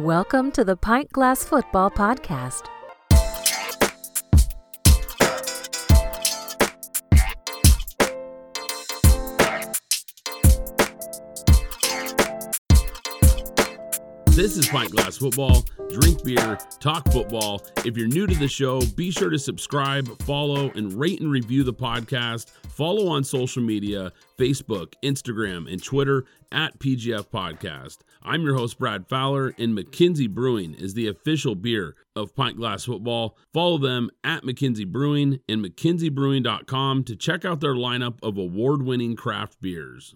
Welcome to the Pint Glass Football Podcast. This is Pint Glass Football. Drink beer, talk football. If you're new to the show, be sure to subscribe, follow, and rate and review the podcast. Follow on social media Facebook, Instagram, and Twitter at PGF Podcast. I'm your host, Brad Fowler, and McKinsey Brewing is the official beer of Pint Glass Football. Follow them at McKinsey Brewing and McKinseyBrewing.com to check out their lineup of award winning craft beers.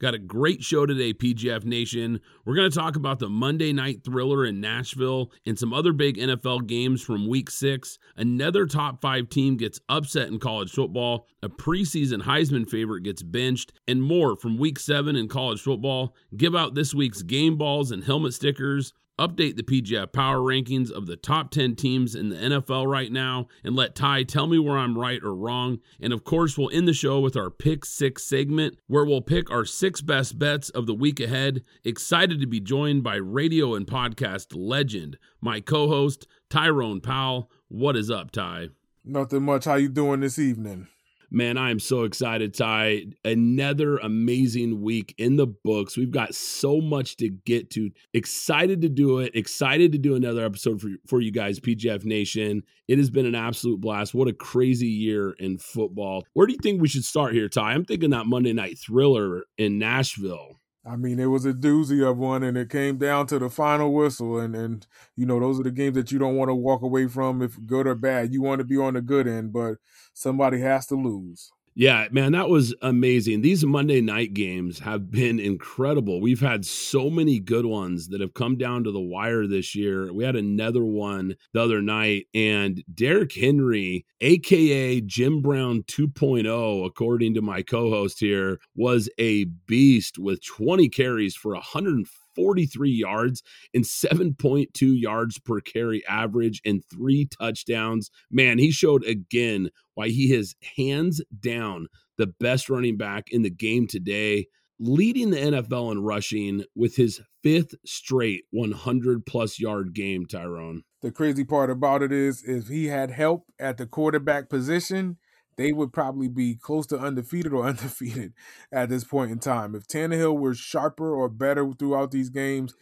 Got a great show today, PGF Nation. We're going to talk about the Monday night thriller in Nashville and some other big NFL games from week six. Another top five team gets upset in college football. A preseason Heisman favorite gets benched, and more from week seven in college football. Give out this week's game balls and helmet stickers update the PGF power rankings of the top 10 teams in the NFL right now, and let Ty tell me where I'm right or wrong. And of course, we'll end the show with our Pick Six segment, where we'll pick our six best bets of the week ahead. Excited to be joined by radio and podcast legend, my co host, Tyrone Powell. What is up, Ty? Nothing much. How you doing this evening? Man, I am so excited, Ty. Another amazing week in the books. We've got so much to get to. Excited to do it. Excited to do another episode for, for you guys, PGF Nation. It has been an absolute blast. What a crazy year in football. Where do you think we should start here, Ty? I'm thinking that Monday night thriller in Nashville. I mean, it was a doozy of one, and it came down to the final whistle. And and you know, those are the games that you don't want to walk away from, if good or bad. You want to be on the good end, but somebody has to lose. Yeah, man, that was amazing. These Monday night games have been incredible. We've had so many good ones that have come down to the wire this year. We had another one the other night, and Derrick Henry, aka Jim Brown 2.0, according to my co host here, was a beast with 20 carries for 140 43 yards and 7.2 yards per carry average and three touchdowns. Man, he showed again why he is hands down the best running back in the game today, leading the NFL in rushing with his fifth straight 100 plus yard game, Tyrone. The crazy part about it is if he had help at the quarterback position, they would probably be close to undefeated or undefeated at this point in time. If Tannehill were sharper or better throughout these games,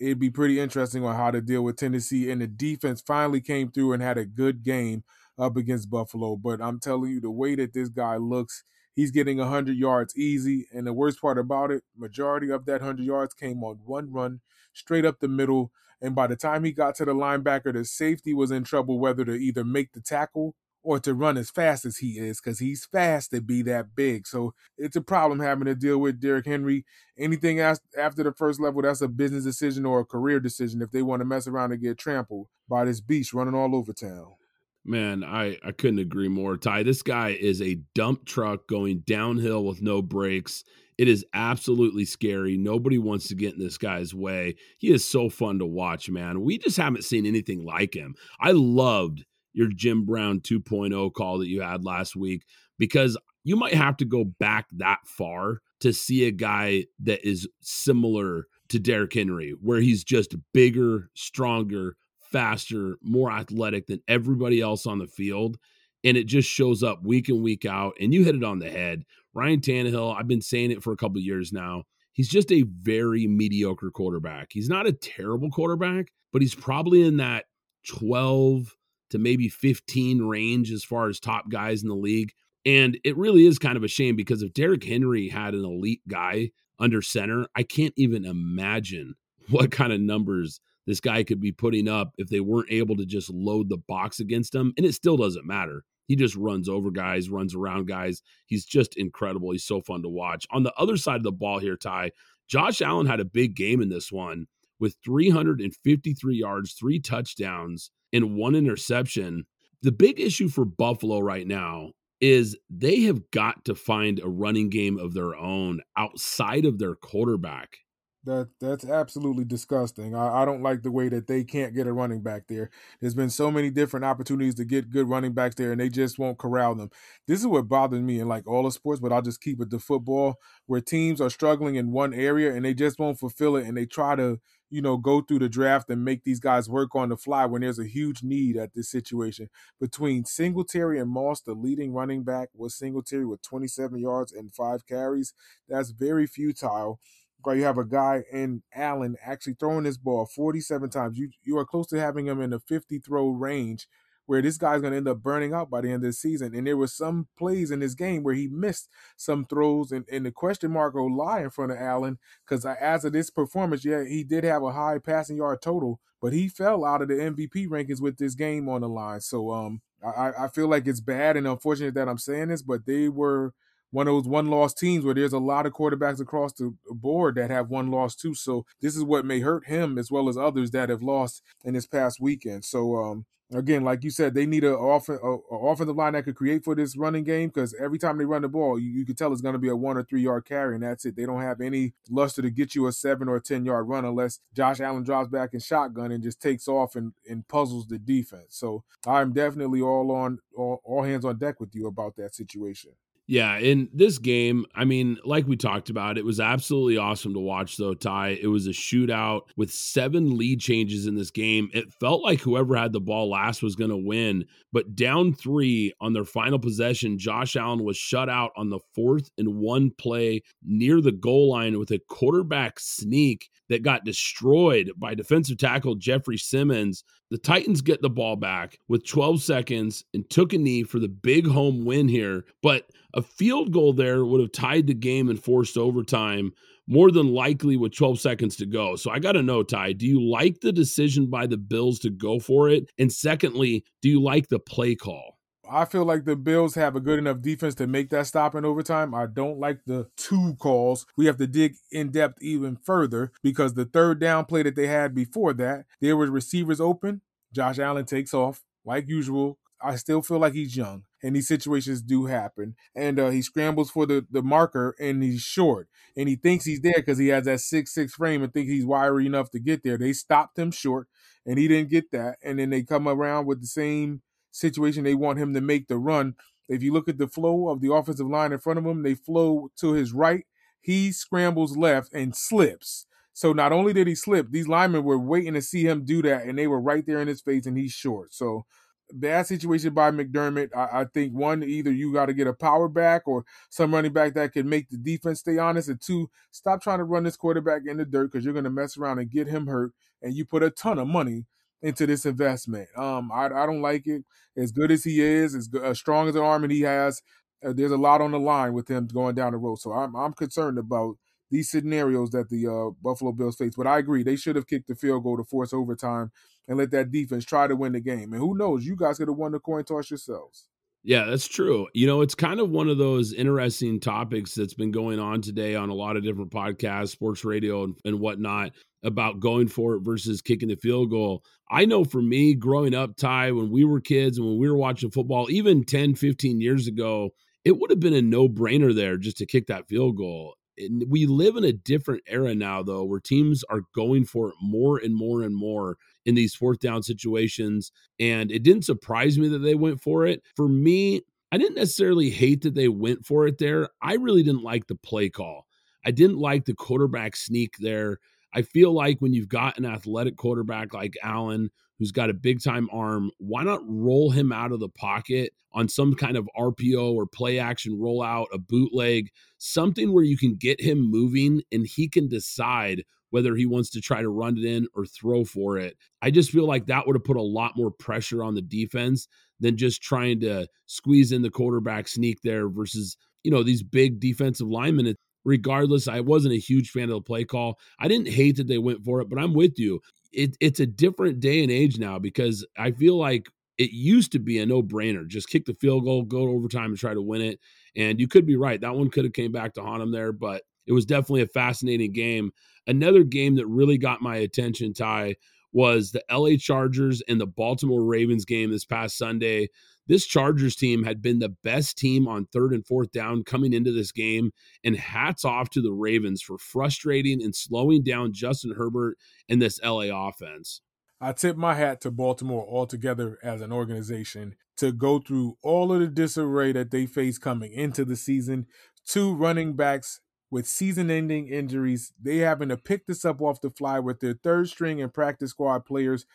it'd be pretty interesting on how to deal with Tennessee. And the defense finally came through and had a good game up against Buffalo. But I'm telling you, the way that this guy looks, he's getting 100 yards easy. And the worst part about it, majority of that 100 yards came on one run straight up the middle. And by the time he got to the linebacker, the safety was in trouble whether to either make the tackle or to run as fast as he is because he's fast to be that big. So it's a problem having to deal with Derrick Henry. Anything after the first level, that's a business decision or a career decision if they want to mess around and get trampled by this beast running all over town. Man, I, I couldn't agree more. Ty, this guy is a dump truck going downhill with no brakes. It is absolutely scary. Nobody wants to get in this guy's way. He is so fun to watch, man. We just haven't seen anything like him. I loved your Jim Brown 2.0 call that you had last week because you might have to go back that far to see a guy that is similar to Derrick Henry, where he's just bigger, stronger, faster, more athletic than everybody else on the field. And it just shows up week in, week out. And you hit it on the head. Ryan Tannehill, I've been saying it for a couple years now. He's just a very mediocre quarterback. He's not a terrible quarterback, but he's probably in that 12 to maybe 15 range as far as top guys in the league. And it really is kind of a shame because if Derrick Henry had an elite guy under center, I can't even imagine what kind of numbers this guy could be putting up if they weren't able to just load the box against him. And it still doesn't matter. He just runs over guys, runs around guys. He's just incredible. He's so fun to watch. On the other side of the ball here, Ty, Josh Allen had a big game in this one with 353 yards, three touchdowns, and one interception. The big issue for Buffalo right now is they have got to find a running game of their own outside of their quarterback. That that's absolutely disgusting. I, I don't like the way that they can't get a running back there. There's been so many different opportunities to get good running backs there, and they just won't corral them. This is what bothers me in like all the sports, but I'll just keep it to football, where teams are struggling in one area and they just won't fulfill it, and they try to you know, go through the draft and make these guys work on the fly when there's a huge need at this situation. Between Singletary and Moss, the leading running back was Singletary with 27 yards and five carries. That's very futile. While you have a guy in Allen actually throwing this ball 47 times, you you are close to having him in the 50 throw range where this guy's going to end up burning out by the end of the season. And there were some plays in this game where he missed some throws, and, and the question mark will lie in front of Allen because as of this performance, yeah, he did have a high passing yard total, but he fell out of the MVP rankings with this game on the line. So um, I, I feel like it's bad and unfortunate that I'm saying this, but they were one of those one loss teams where there's a lot of quarterbacks across the board that have one loss too. So this is what may hurt him as well as others that have lost in this past weekend. So um, again, like you said, they need a, off- a, a offensive line that could create for this running game because every time they run the ball, you, you can tell it's going to be a one or three yard carry, and that's it. They don't have any luster to get you a seven or 10 yard run unless Josh Allen drops back in shotgun and just takes off and, and puzzles the defense. So I'm definitely all on all, all hands on deck with you about that situation. Yeah, in this game, I mean, like we talked about, it was absolutely awesome to watch, though, Ty. It was a shootout with seven lead changes in this game. It felt like whoever had the ball last was going to win, but down three on their final possession, Josh Allen was shut out on the fourth and one play near the goal line with a quarterback sneak that got destroyed by defensive tackle Jeffrey Simmons. The Titans get the ball back with 12 seconds and took a knee for the big home win here. But a field goal there would have tied the game and forced overtime more than likely with 12 seconds to go. So I got to know, Ty, do you like the decision by the Bills to go for it? And secondly, do you like the play call? I feel like the Bills have a good enough defense to make that stop in overtime. I don't like the two calls. We have to dig in depth even further because the third down play that they had before that, there were receivers open. Josh Allen takes off like usual. I still feel like he's young, and these situations do happen. And uh, he scrambles for the, the marker, and he's short, and he thinks he's there because he has that six six frame and think he's wiry enough to get there. They stopped him short, and he didn't get that. And then they come around with the same situation, they want him to make the run. If you look at the flow of the offensive line in front of him, they flow to his right. He scrambles left and slips. So not only did he slip, these linemen were waiting to see him do that, and they were right there in his face, and he's short. So bad situation by McDermott. I, I think one, either you got to get a power back or some running back that can make the defense stay honest, and two, stop trying to run this quarterback in the dirt because you're going to mess around and get him hurt, and you put a ton of money into this investment. Um, I, I don't like it. As good as he is, as, good, as strong as an arm he has, uh, there's a lot on the line with him going down the road. So I'm I'm concerned about these scenarios that the uh, Buffalo Bills face. But I agree, they should have kicked the field goal to force overtime and let that defense try to win the game. And who knows, you guys could have won the coin toss yourselves. Yeah, that's true. You know, it's kind of one of those interesting topics that's been going on today on a lot of different podcasts, sports radio, and, and whatnot about going for it versus kicking the field goal. I know for me, growing up, Ty, when we were kids and when we were watching football, even 10, 15 years ago, it would have been a no brainer there just to kick that field goal. And we live in a different era now, though, where teams are going for it more and more and more in these fourth down situations. And it didn't surprise me that they went for it. For me, I didn't necessarily hate that they went for it there. I really didn't like the play call. I didn't like the quarterback sneak there. I feel like when you've got an athletic quarterback like Allen, who's got a big time arm, why not roll him out of the pocket on some kind of RPO or play action rollout, a bootleg, something where you can get him moving and he can decide whether he wants to try to run it in or throw for it. I just feel like that would have put a lot more pressure on the defense than just trying to squeeze in the quarterback sneak there versus, you know, these big defensive linemen regardless, I wasn't a huge fan of the play call. I didn't hate that they went for it, but I'm with you. It, it's a different day and age now because I feel like it used to be a no brainer. Just kick the field goal, go to overtime, and try to win it. And you could be right. That one could have came back to haunt them there, but it was definitely a fascinating game. Another game that really got my attention, Ty, was the LA Chargers and the Baltimore Ravens game this past Sunday. This Chargers team had been the best team on third and fourth down coming into this game. And hats off to the Ravens for frustrating and slowing down Justin Herbert and this LA offense. I tip my hat to Baltimore altogether as an organization to go through all of the disarray that they face coming into the season. Two running backs with season ending injuries. They having to pick this up off the fly with their third string and practice squad players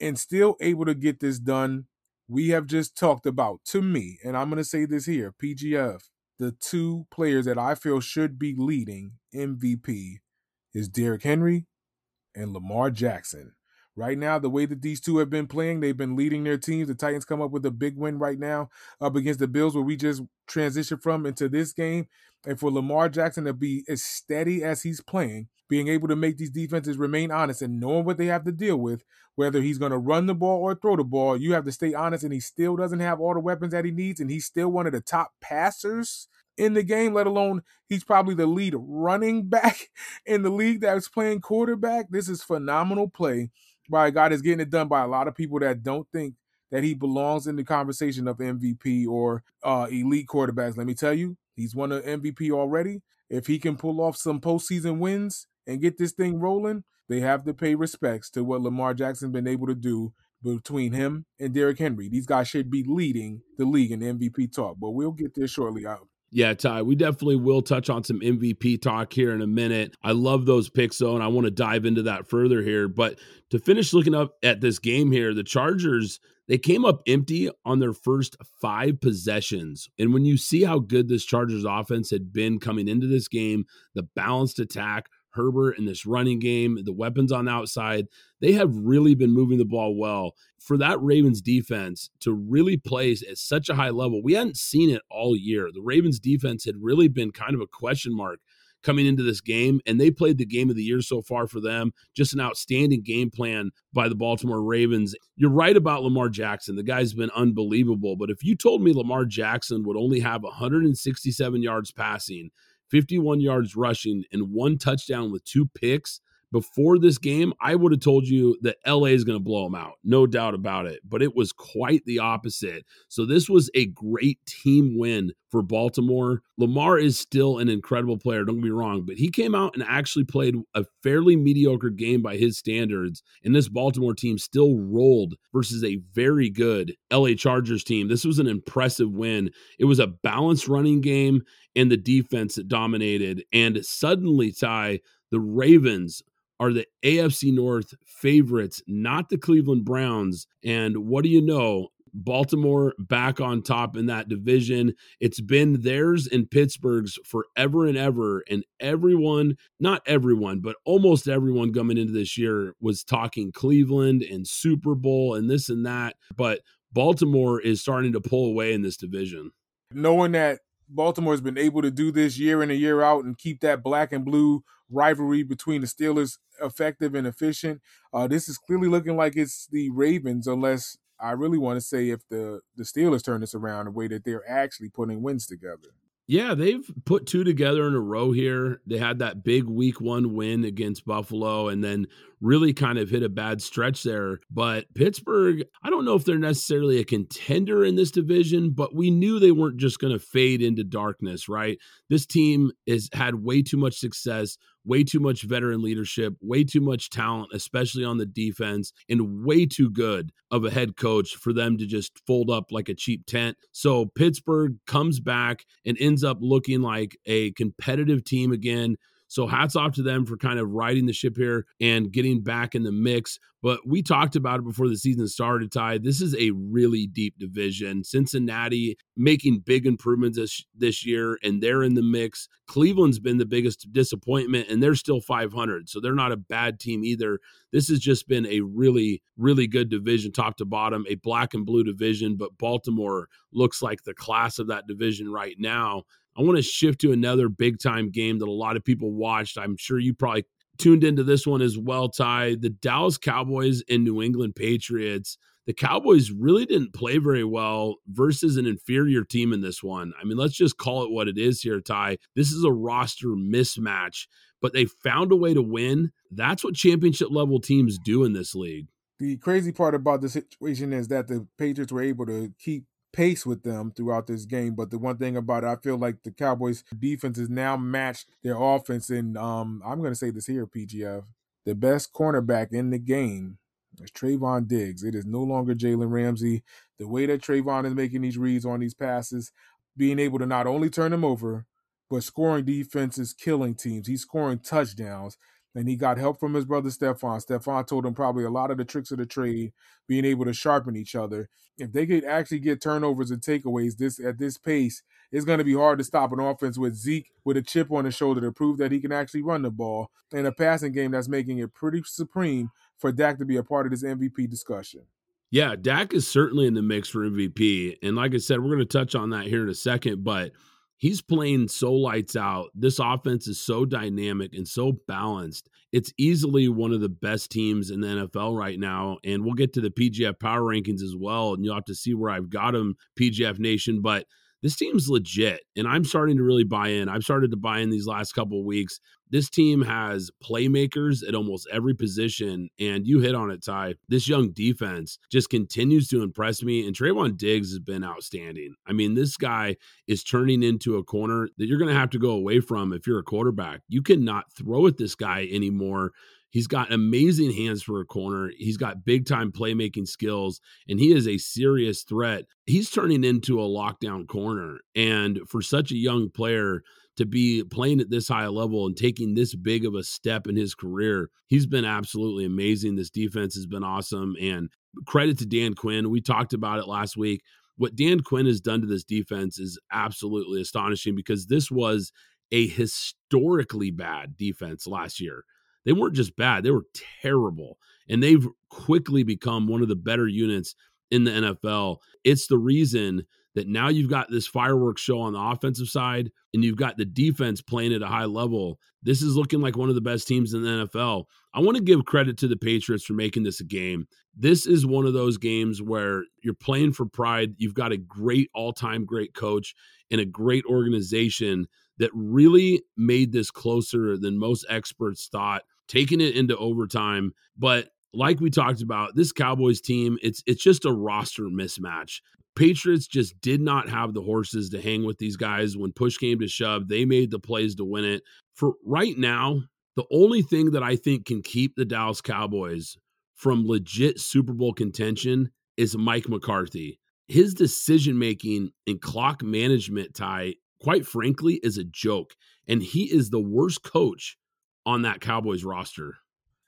and still able to get this done. We have just talked about, to me, and I'm going to say this here PGF, the two players that I feel should be leading MVP is Derrick Henry and Lamar Jackson. Right now, the way that these two have been playing, they've been leading their teams. The Titans come up with a big win right now up against the Bills, where we just transitioned from into this game. And for Lamar Jackson to be as steady as he's playing, being able to make these defenses remain honest and knowing what they have to deal with, whether he's going to run the ball or throw the ball, you have to stay honest. And he still doesn't have all the weapons that he needs. And he's still one of the top passers in the game, let alone he's probably the lead running back in the league that's playing quarterback. This is phenomenal play by guy that's getting it done by a lot of people that don't think that he belongs in the conversation of MVP or uh, elite quarterbacks. Let me tell you, he's won an MVP already. If he can pull off some postseason wins and get this thing rolling, they have to pay respects to what Lamar Jackson's been able to do between him and Derrick Henry. These guys should be leading the league in MVP talk, but we'll get there shortly. Out. Yeah, Ty, we definitely will touch on some MVP talk here in a minute. I love those picks, though, and I want to dive into that further here. But to finish looking up at this game here, the Chargers, they came up empty on their first five possessions. And when you see how good this Chargers offense had been coming into this game, the balanced attack, Herbert in this running game, the weapons on the outside, they have really been moving the ball well. For that Ravens defense to really play at such a high level, we hadn't seen it all year. The Ravens defense had really been kind of a question mark coming into this game, and they played the game of the year so far for them. Just an outstanding game plan by the Baltimore Ravens. You're right about Lamar Jackson. The guy's been unbelievable. But if you told me Lamar Jackson would only have 167 yards passing, 51 yards rushing, and one touchdown with two picks before this game, I would have told you that LA is going to blow them out. No doubt about it. But it was quite the opposite. So this was a great team win for Baltimore. Lamar is still an incredible player, don't get me wrong, but he came out and actually played a fairly mediocre game by his standards. And this Baltimore team still rolled versus a very good LA Chargers team. This was an impressive win. It was a balanced running game and the defense that dominated. And suddenly, Ty, the Ravens are the AFC North favorites, not the Cleveland Browns. And what do you know? Baltimore back on top in that division. It's been theirs and Pittsburgh's forever and ever. And everyone, not everyone, but almost everyone coming into this year was talking Cleveland and Super Bowl and this and that. But Baltimore is starting to pull away in this division. Knowing that Baltimore's been able to do this year in and year out and keep that black and blue rivalry between the Steelers effective and efficient. Uh, this is clearly looking like it's the Ravens, unless I really want to say if the the Steelers turn this around the way that they're actually putting wins together. Yeah, they've put two together in a row here. They had that big week one win against Buffalo and then really kind of hit a bad stretch there. But Pittsburgh, I don't know if they're necessarily a contender in this division, but we knew they weren't just going to fade into darkness, right? This team has had way too much success way too much veteran leadership, way too much talent, especially on the defense, and way too good of a head coach for them to just fold up like a cheap tent. So Pittsburgh comes back and ends up looking like a competitive team again. So hats off to them for kind of riding the ship here and getting back in the mix. But we talked about it before the season started, Ty. This is a really deep division. Cincinnati making big improvements this, this year, and they're in the mix. Cleveland's been the biggest disappointment, and they're still 500. So they're not a bad team either. This has just been a really, really good division, top to bottom, a black and blue division. But Baltimore looks like the class of that division right now. I want to shift to another big time game that a lot of people watched. I'm sure you probably tuned into this one as well, Ty. The Dallas Cowboys and New England Patriots. The Cowboys really didn't play very well versus an inferior team in this one. I mean, let's just call it what it is here, Ty. This is a roster mismatch, but they found a way to win. That's what championship level teams do in this league. The crazy part about the situation is that the Patriots were able to keep pace with them throughout this game. But the one thing about it, I feel like the Cowboys defense has now matched their offense. And um, I'm going to say this here, PGF. The best cornerback in the game is Trevon Diggs. It is no longer Jalen Ramsey. The way that Trevon is making these reads on these passes, being able to not only turn them over, but scoring defense is killing teams. He's scoring touchdowns and he got help from his brother Stefon. Stefon told him probably a lot of the tricks of the trade, being able to sharpen each other. If they could actually get turnovers and takeaways this at this pace, it's going to be hard to stop an offense with Zeke with a chip on his shoulder to prove that he can actually run the ball and a passing game that's making it pretty supreme for Dak to be a part of this MVP discussion. Yeah, Dak is certainly in the mix for MVP. And like I said, we're going to touch on that here in a second, but – he's playing so lights out. This offense is so dynamic and so balanced. It's easily one of the best teams in the NFL right now. And we'll get to the PGF power rankings as well. And you'll have to see where I've got them, PGF Nation. But this team's legit. And I'm starting to really buy in. I've started to buy in these last couple of weeks. This team has playmakers at almost every position. And you hit on it, Ty. This young defense just continues to impress me. And Trevon Diggs has been outstanding. I mean, this guy is turning into a corner that you're going to have to go away from if you're a quarterback. You cannot throw at this guy anymore. He's got amazing hands for a corner. He's got big time playmaking skills, and he is a serious threat. He's turning into a lockdown corner. And for such a young player, to be playing at this high level and taking this big of a step in his career. He's been absolutely amazing. This defense has been awesome. And credit to Dan Quinn. We talked about it last week. What Dan Quinn has done to this defense is absolutely astonishing because this was a historically bad defense last year. They weren't just bad, they were terrible. And they've quickly become one of the better units in the NFL. It's the reason that now you've got this fireworks show on the offensive side and you've got the defense playing at a high level. This is looking like one of the best teams in the NFL. I want to give credit to the Patriots for making this a game. This is one of those games where you're playing for pride. You've got a great all time great coach and a great organization that really made this closer than most experts thought, taking it into overtime. But like we talked about, this Cowboys team, it's it's just a roster mismatch. Patriots just did not have the horses to hang with these guys when push came to shove. They made the plays to win it. For right now, the only thing that I think can keep the Dallas Cowboys from legit Super Bowl contention is Mike McCarthy. His decision making and clock management Ty, quite frankly, is a joke. And he is the worst coach on that Cowboys roster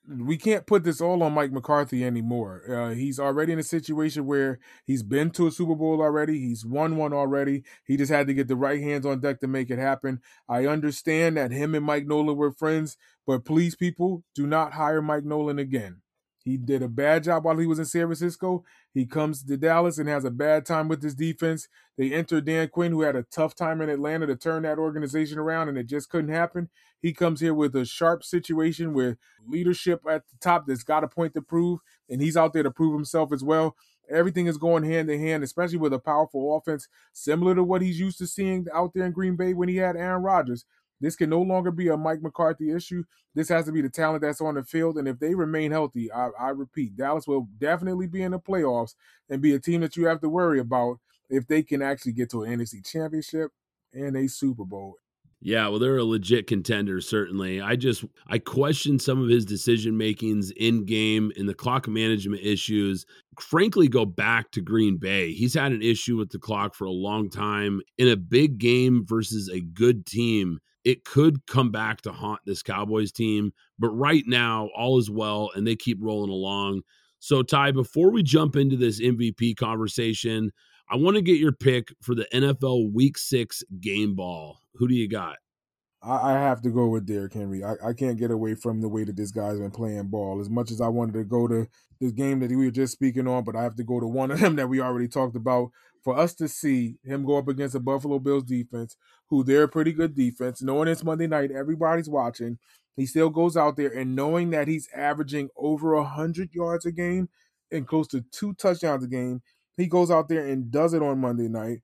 we can't put this all on Mike McCarthy anymore. Uh, he's already in a situation where he's been to a Super Bowl already. He's won one already. He just had to get the right hands on deck to make it happen. I understand that him and Mike Nolan were friends, but please, people, do not hire Mike Nolan again. He did a bad job while he was in San Francisco. He comes to Dallas and has a bad time with his defense. They enter Dan Quinn, who had a tough time in Atlanta to turn that organization around, and it just couldn't happen. He comes here with a sharp situation with leadership at the top that's got a point to prove, and he's out there to prove himself as well. Everything is going hand in hand, especially with a powerful offense, similar to what he's used to seeing out there in Green Bay when he had Aaron Rodgers. This can no longer be a Mike McCarthy issue. This has to be the talent that's on the field. And if they remain healthy, I, I repeat, Dallas will definitely be in the playoffs and be a team that you have to worry about if they can actually get to an NFC championship and a Super Bowl. Yeah, well, they're a legit contender, certainly. I just I question some of his decision makings in game and the clock management issues. Frankly, go back to Green Bay. He's had an issue with the clock for a long time. In a big game versus a good team, it could come back to haunt this Cowboys team. But right now, all is well, and they keep rolling along. So, Ty, before we jump into this MVP conversation, I want to get your pick for the NFL Week Six game ball. Who do you got? I, have to go with Derrick Henry. I, I can't get away from the way that this guy's been playing ball. As much as I wanted to go to this game that we were just speaking on, but I have to go to one of them that we already talked about. For us to see him go up against a Buffalo Bills defense, who they're a pretty good defense, knowing it's Monday night, everybody's watching. He still goes out there and knowing that he's averaging over a hundred yards a game and close to two touchdowns a game, he goes out there and does it on Monday night.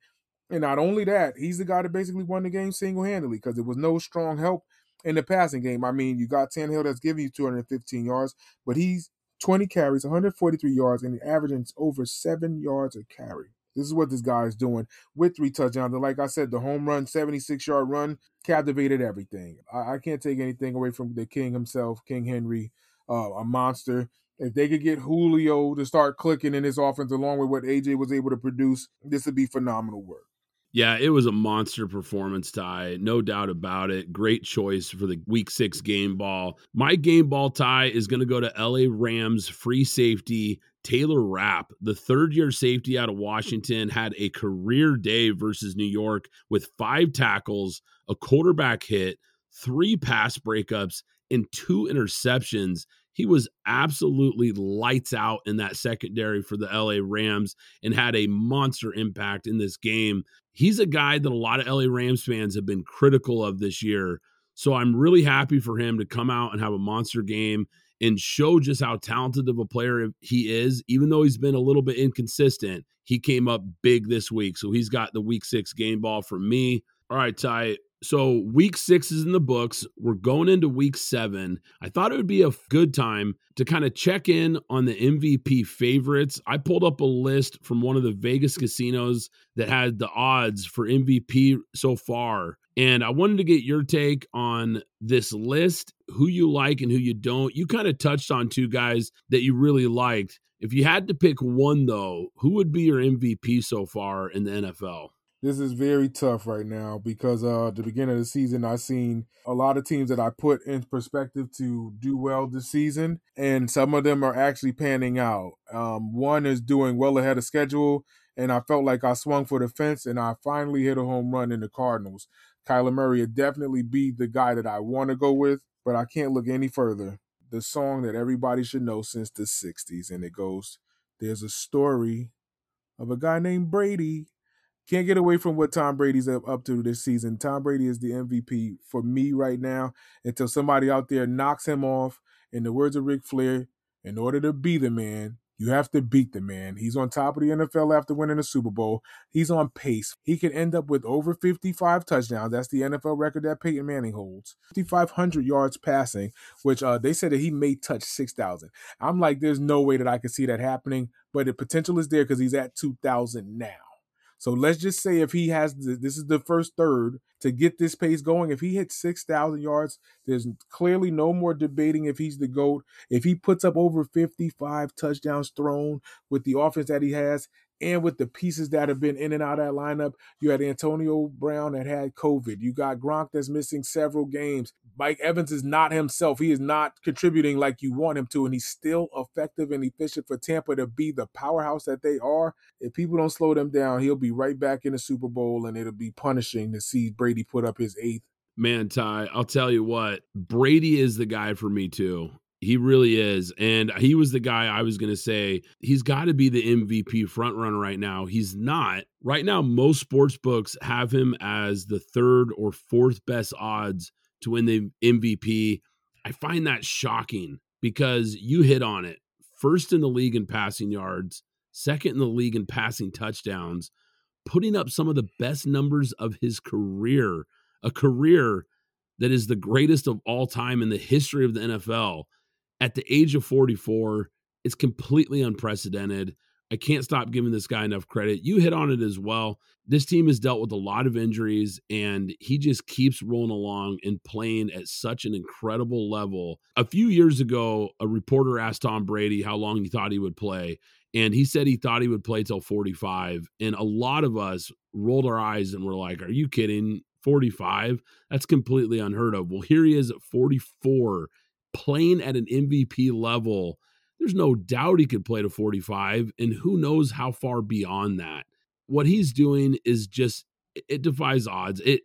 And not only that, he's the guy that basically won the game single handedly because there was no strong help in the passing game. I mean, you got Tannehill that's giving you 215 yards, but he's 20 carries, 143 yards, and averaging over seven yards a carry. This is what this guy is doing with three touchdowns. And like I said, the home run, 76 yard run, captivated everything. I, I, can't take anything away from the king himself, King Henry, uh, a monster. If they could get Julio to start clicking in this offense along with what AJ was able to produce, this would be phenomenal work. Yeah, it was a monster performance Ty, no doubt about it. Great choice for the week six game ball. My game ball Ty is going to go to LA Rams free safety Taylor Rapp, the third year safety out of Washington, had a career day versus New York with five tackles, a quarterback hit, three pass breakups, and two interceptions. He was absolutely lights out in that secondary for the LA Rams and had a monster impact in this game. He's a guy that a lot of LA Rams fans have been critical of this year. So I'm really happy for him to come out and have a monster game and show just how talented of a player he is, even though he's been a little bit inconsistent. He came up big this week. So he's got the week six game ball for me. All right, Ty. So week six is in the books. We're going into week seven. I thought it would be a good time to kind of check in on the MVP favorites. I pulled up a list from one of the Vegas casinos that had the odds for MVP so far. And I wanted to get your take on this list, who you like and who you don't. You kind of touched on two guys that you really liked. If you had to pick one, though, who would be your MVP so far in the NFL? This is very tough right now because uh at the beginning of the season I seen a lot of teams that I put in perspective to do well this season and some of them are actually panning out. Um one is doing well ahead of schedule and I felt like I swung for the fence and I finally hit a home run in the Cardinals. Kyler Murray would definitely be the guy that I want to go with, but I can't look any further. The song that everybody should know since the 60s and it goes there's a story of a guy named Brady can't get away from what Tom Brady's up, up to this season. Tom Brady is the MVP for me right now until somebody out there knocks him off. In the words of Ric Flair, in order to be the man, you have to beat the man. He's on top of the NFL after winning the Super Bowl. He's on pace. He could end up with over 55 touchdowns. That's the NFL record that Peyton Manning holds. 5,500 yards passing, which uh, they said that he may touch 6,000. I'm like, there's no way that I could see that happening, but the potential is there because he's at 2,000 now. So let's just say if he has this is the first third to get this pace going. If he hits 6,000 yards, there's clearly no more debating if he's the GOAT. If he puts up over 55 touchdowns thrown with the offense that he has, and with the pieces that have been in and out of that lineup, you had Antonio Brown that had COVID. You got Gronk that's missing several games. Mike Evans is not himself. He is not contributing like you want him to, and he's still effective and efficient for Tampa to be the powerhouse that they are. If people don't slow them down, he'll be right back in the Super Bowl, and it'll be punishing to see Brady put up his eighth. Man, Ty, I'll tell you what, Brady is the guy for me too. He really is. And he was the guy I was going to say he's got to be the MVP front runner right now. He's not. Right now, most sports books have him as the third or fourth best odds to win the MVP. I find that shocking because you hit on it. First in the league in passing yards, second in the league in passing touchdowns, putting up some of the best numbers of his career, a career that is the greatest of all time in the history of the NFL at the age of 44, it's completely unprecedented. I can't stop giving this guy enough credit. You hit on it as well. This team has dealt with a lot of injuries, and he just keeps rolling along and playing at such an incredible level. A few years ago, a reporter asked Tom Brady how long he thought he would play, and he said he thought he would play till 45. And a lot of us rolled our eyes and were like, Are you kidding? 45? That's completely unheard of. Well, here he is at 44 playing at an MVP level, there's no doubt he could play to 45, and who knows how far beyond that. What he's doing is just it defies odds. It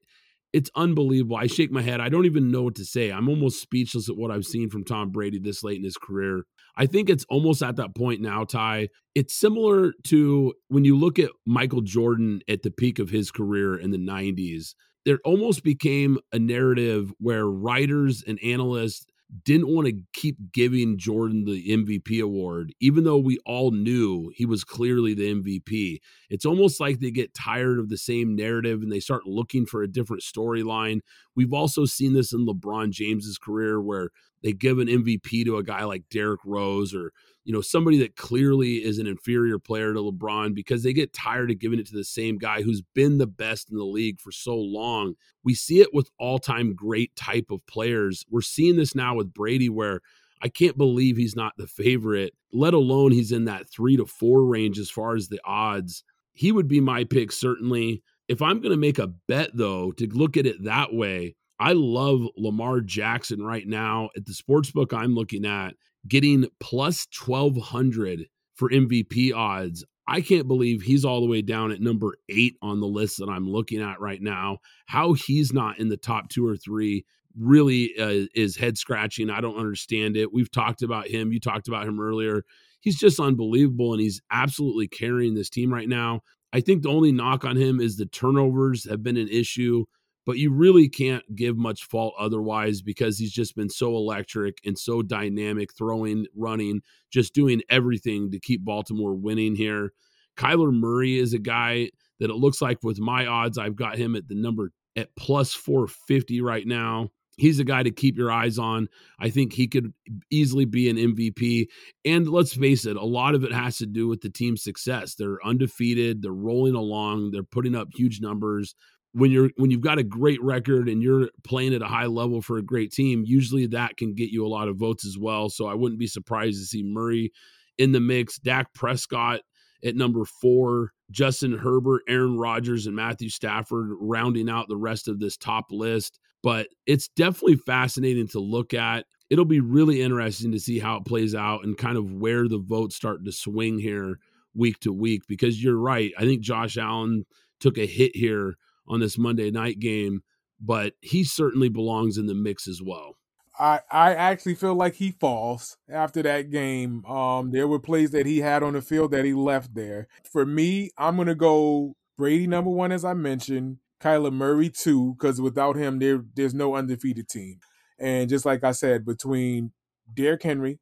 it's unbelievable. I shake my head. I don't even know what to say. I'm almost speechless at what I've seen from Tom Brady this late in his career. I think it's almost at that point now, Ty. It's similar to when you look at Michael Jordan at the peak of his career in the 90s. There almost became a narrative where writers and analysts didn't want to keep giving Jordan the MVP award, even though we all knew he was clearly the MVP. It's almost like they get tired of the same narrative and they start looking for a different storyline. We've also seen this in LeBron James's career where they give an MVP to a guy like Derrick Rose or you know, somebody that clearly is an inferior player to LeBron because they get tired of giving it to the same guy who's been the best in the league for so long. We see it with all time great type of players. We're seeing this now with Brady, where I can't believe he's not the favorite, let alone he's in that three to four range as far as the odds. He would be my pick, certainly. If I'm going to make a bet, though, to look at it that way, I love Lamar Jackson right now at the sports book I'm looking at, getting plus 1200 for MVP odds. I can't believe he's all the way down at number eight on the list that I'm looking at right now. How he's not in the top two or three really uh, is head scratching. I don't understand it. We've talked about him. You talked about him earlier. He's just unbelievable and he's absolutely carrying this team right now. I think the only knock on him is the turnovers have been an issue but you really can't give much fault otherwise because he's just been so electric and so dynamic, throwing, running, just doing everything to keep Baltimore winning here. Kyler Murray is a guy that it looks like with my odds, I've got him at the number at plus 450 right now. He's a guy to keep your eyes on. I think he could easily be an MVP. And let's face it, a lot of it has to do with the team's success. They're undefeated, they're rolling along, they're putting up huge numbers when you're when you've got a great record and you're playing at a high level for a great team, usually that can get you a lot of votes as well. So I wouldn't be surprised to see Murray in the mix, Dak Prescott at number four, Justin Herbert, Aaron Rodgers, and Matthew Stafford rounding out the rest of this top list. But it's definitely fascinating to look at. It'll be really interesting to see how it plays out and kind of where the votes start to swing here week to week because you're right. I think Josh Allen took a hit here on this Monday night game, but he certainly belongs in the mix as well. I, I actually feel like he falls after that game. Um, there were plays that he had on the field that he left there. For me, I'm gonna go Brady number one, as I mentioned, Kyler Murray two, because without him, there there's no undefeated team. And just like I said, between Derrick Henry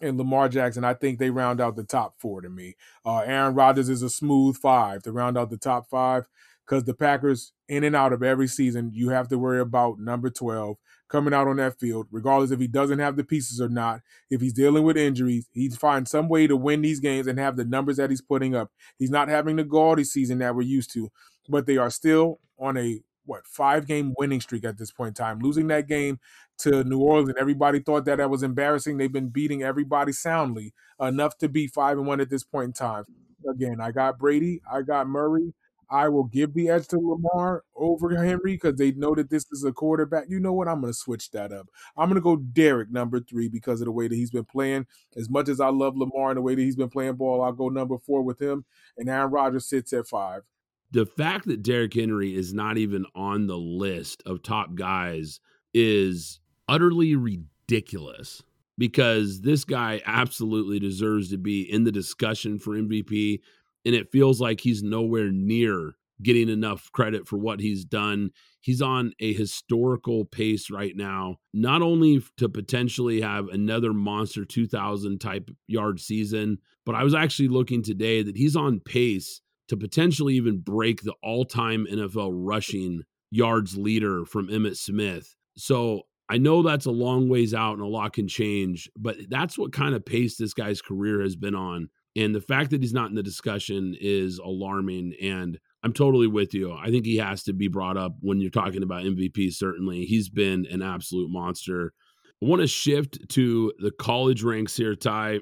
and Lamar Jackson, I think they round out the top four to me. Uh, Aaron Rodgers is a smooth five to round out the top five because the Packers, in and out of every season, you have to worry about number 12 coming out on that field, regardless if he doesn't have the pieces or not. If he's dealing with injuries, he's find some way to win these games and have the numbers that he's putting up. He's not having the gaudy season that we're used to, but they are still on a what five game winning streak at this point in time. Losing that game to New Orleans, everybody thought that that was embarrassing. They've been beating everybody soundly enough to be five and one at this point in time. Again, I got Brady, I got Murray, I will give the edge to Lamar over Henry because they know that this is a quarterback. You know what? I'm going to switch that up. I'm going to go Derrick number three because of the way that he's been playing. As much as I love Lamar and the way that he's been playing ball, I'll go number four with him. And Aaron Rodgers sits at five. The fact that Derrick Henry is not even on the list of top guys is utterly ridiculous because this guy absolutely deserves to be in the discussion for MVP and it feels like he's nowhere near getting enough credit for what he's done. He's on a historical pace right now, not only to potentially have another monster 2000 type yard season, but I was actually looking today that he's on pace to potentially even break the all time NFL rushing yards leader from Emmitt Smith. So I know that's a long ways out and a lot can change, but that's what kind of pace this guy's career has been on. And the fact that he's not in the discussion is alarming. And I'm totally with you. I think he has to be brought up when you're talking about MVP, certainly. He's been an absolute monster. I want to shift to the college ranks here, Ty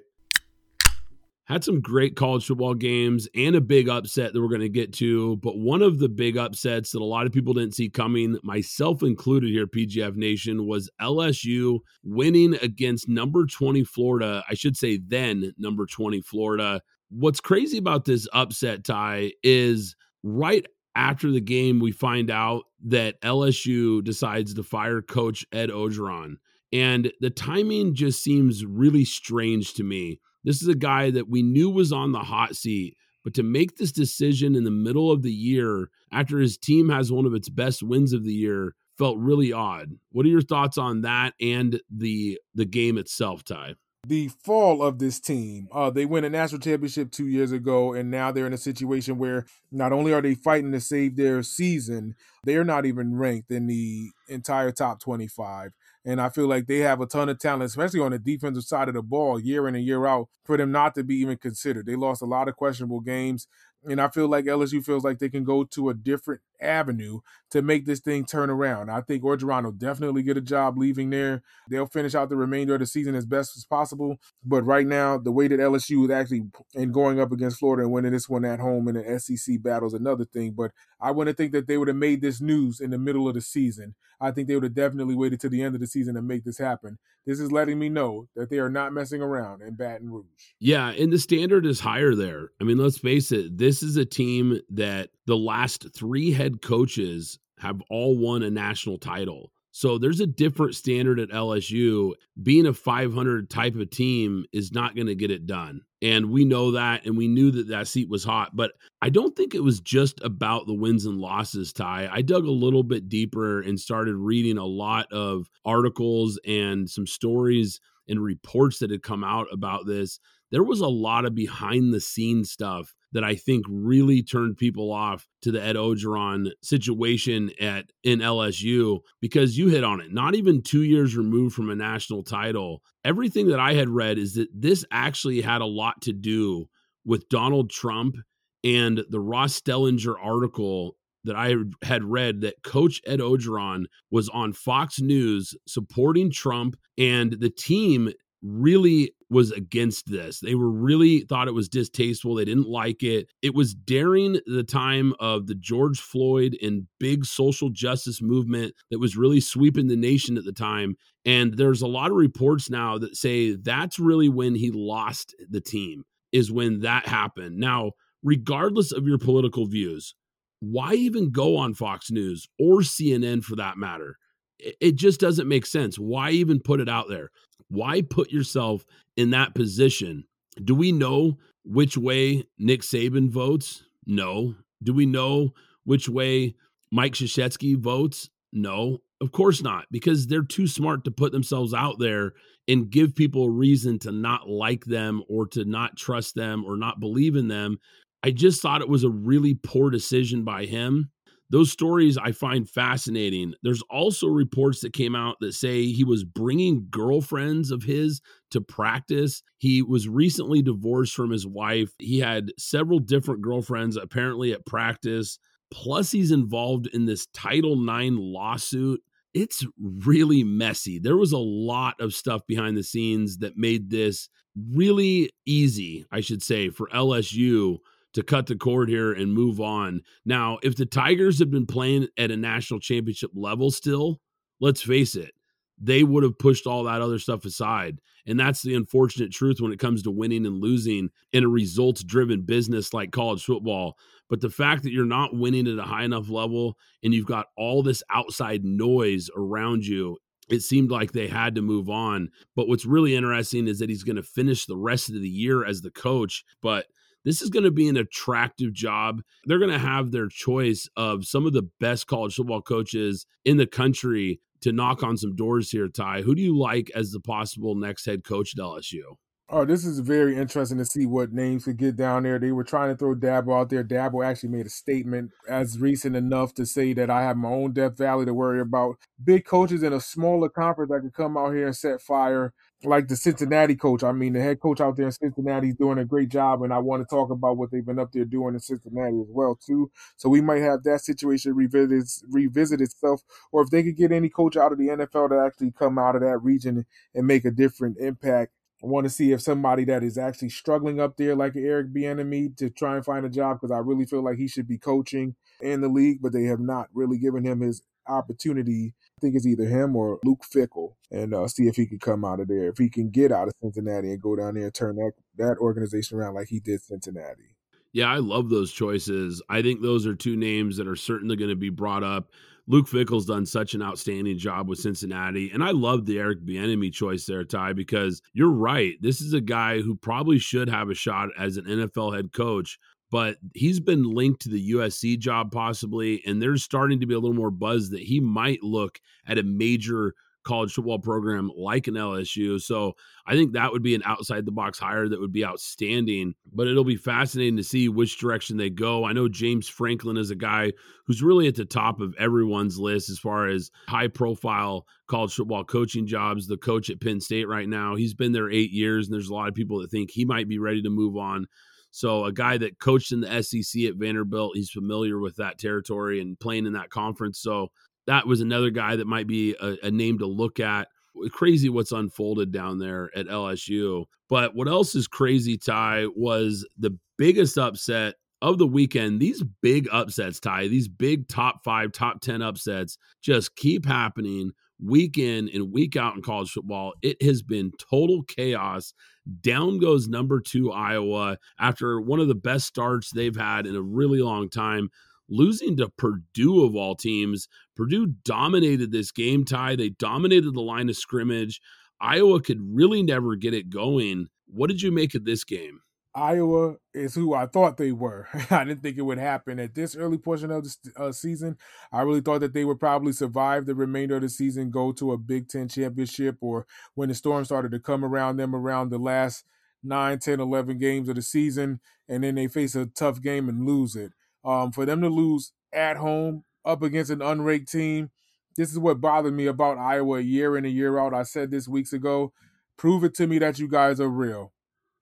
had some great college football games and a big upset that we're going to get to. But one of the big upsets that a lot of people didn't see coming, myself included here, PGF Nation, was LSU winning against number 20 Florida. I should say then number 20 Florida. What's crazy about this upset, Ty, is right after the game, we find out that LSU decides to fire coach Ed Orgeron. And the timing just seems really strange to me this is a guy that we knew was on the hot seat, but to make this decision in the middle of the year after his team has one of its best wins of the year felt really odd. What are your thoughts on that and the the game itself, Ty? the fall of this team. Uh, they win a national championship two years ago, and now they're in a situation where not only are they fighting to save their season, they're not even ranked in the entire top 25. And I feel like they have a ton of talent, especially on the defensive side of the ball, year in and year out, for them not to be even considered. They lost a lot of questionable games. And I feel like LSU feels like they can go to a different avenue to make this thing turn around. I think Orgeron will definitely get a job leaving there. They'll finish out the remainder of the season as best as possible. But right now, the way that LSU is actually and going up against Florida and winning this one at home in the SEC battle is another thing. But I wouldn't think that they would have made this news in the middle of the season. I think they would have definitely waited to the end of the season to make this happen. This is letting me know that they are not messing around in Baton Rouge. Yeah, and the standard is higher there. I mean, let's face it, this is a team that the last three head coaches have all won a national title. So there's a different standard at LSU. Being a 500 type of team is not going to get it done. And we know that. And we knew that that seat was hot. But I don't think it was just about the wins and losses, Ty. I dug a little bit deeper and started reading a lot of articles and some stories and reports that had come out about this. There was a lot of behind the scenes stuff that I think really turned people off to the Ed Orgeron situation at in LSU because you hit on it. Not even two years removed from a national title. Everything that I had read is that this actually had a lot to do with Donald Trump and the Ross Dellenger article that I had read that Coach Ed Orgeron was on Fox News supporting Trump, and the team really was against this. They were really thought it was distasteful. They didn't like it. It was during the time of the George Floyd and big social justice movement that was really sweeping the nation at the time. And there's a lot of reports now that say that's really when he lost the team, is when that happened. Now, regardless of your political views, why even go on Fox News or CNN for that matter? It just doesn't make sense. Why even put it out there? Why put yourself in that position? Do we know which way Nick Saban votes? No. Do we know which way Mike Krzyzewski votes? No, of course not, because they're too smart to put themselves out there and give people a reason to not like them or to not trust them or not believe in them. I just thought it was a really poor decision by him those stories I find fascinating. There's also reports that came out that say he was bringing girlfriends of his to practice. He was recently divorced from his wife. He had several different girlfriends apparently at practice. Plus, he's involved in this Title IX lawsuit. It's really messy. There was a lot of stuff behind the scenes that made this really easy, I should say, for LSU to cut the cord here and move on. Now, if the Tigers had been playing at a national championship level still, let's face it, they would have pushed all that other stuff aside. And that's the unfortunate truth when it comes to winning and losing in a results driven business like college football. But the fact that you're not winning at a high enough level and you've got all this outside noise around you, it seemed like they had to move on. But what's really interesting is that he's going to finish the rest of the year as the coach. But this is going to be an attractive job. They're going to have their choice of some of the best college football coaches in the country to knock on some doors here, Ty. Who do you like as the possible next head coach at LSU? Oh, this is very interesting to see what names could get down there. They were trying to throw Dabo out there. Dabo actually made a statement as recent enough to say that I have my own Death Valley to worry about. Big coaches in a smaller conference that could come out here and set fire like the Cincinnati coach. I mean, the head coach out there in Cincinnati is doing a great job, and I want to talk about what they've been up there doing in Cincinnati as well too. So we might have that situation revisit revisit itself, or if they could get any coach out of the NFL to actually come out of that region and make a different impact. I want to see if somebody that is actually struggling up there, like Eric Bieniemy, to try and find a job because I really feel like he should be coaching in the league, but they have not really given him his opportunity. Think it's either him or Luke Fickell, and uh, see if he can come out of there. If he can get out of Cincinnati and go down there and turn that that organization around like he did Cincinnati. Yeah, I love those choices. I think those are two names that are certainly going to be brought up. Luke Fickell's done such an outstanding job with Cincinnati, and I love the Eric Bieniemy choice there, Ty, because you're right. This is a guy who probably should have a shot as an NFL head coach but he's been linked to the USC job possibly, and there's starting to be a little more buzz that he might look at a major college football program like an LSU. So I think that would be an outside the box hire that would be outstanding. But it'll be fascinating to see which direction they go. I know James Franklin is a guy who's really at the top of everyone's list as far as high profile college football coaching jobs. The coach at Penn State right now, he's been there eight years, and there's a lot of people that think he might be ready to move on. So a guy that coached in the SEC at Vanderbilt, he's familiar with that territory and playing in that conference. So that was another guy that might be a, a name to look at. Crazy what's unfolded down there at LSU. But what else is crazy, Ty, was the biggest upset of the weekend. These big upsets, Ty, these big top five, top 10 upsets just keep happening week in and week out in college football. It has been total chaos. Down goes number two, Iowa, after one of the best starts they've had in a really long time. Losing to Purdue of all teams. Purdue dominated this game Ty. They dominated the line of scrimmage. Iowa could really never get it going. What did you make of this game? Iowa is who I thought they were. I didn't think it would happen at this early portion of the uh, season. I really thought that they would probably survive the remainder of the season, go to a Big Ten championship, or when the storm started to come around them around the last 9, 10, 11 games of the season, and then they face a tough game and lose it. Um, for them to lose at home up against an unranked team, this is what bothered me about Iowa year in and year out. I said this weeks ago. Prove it to me that you guys are real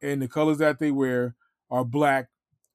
and the colors that they wear are black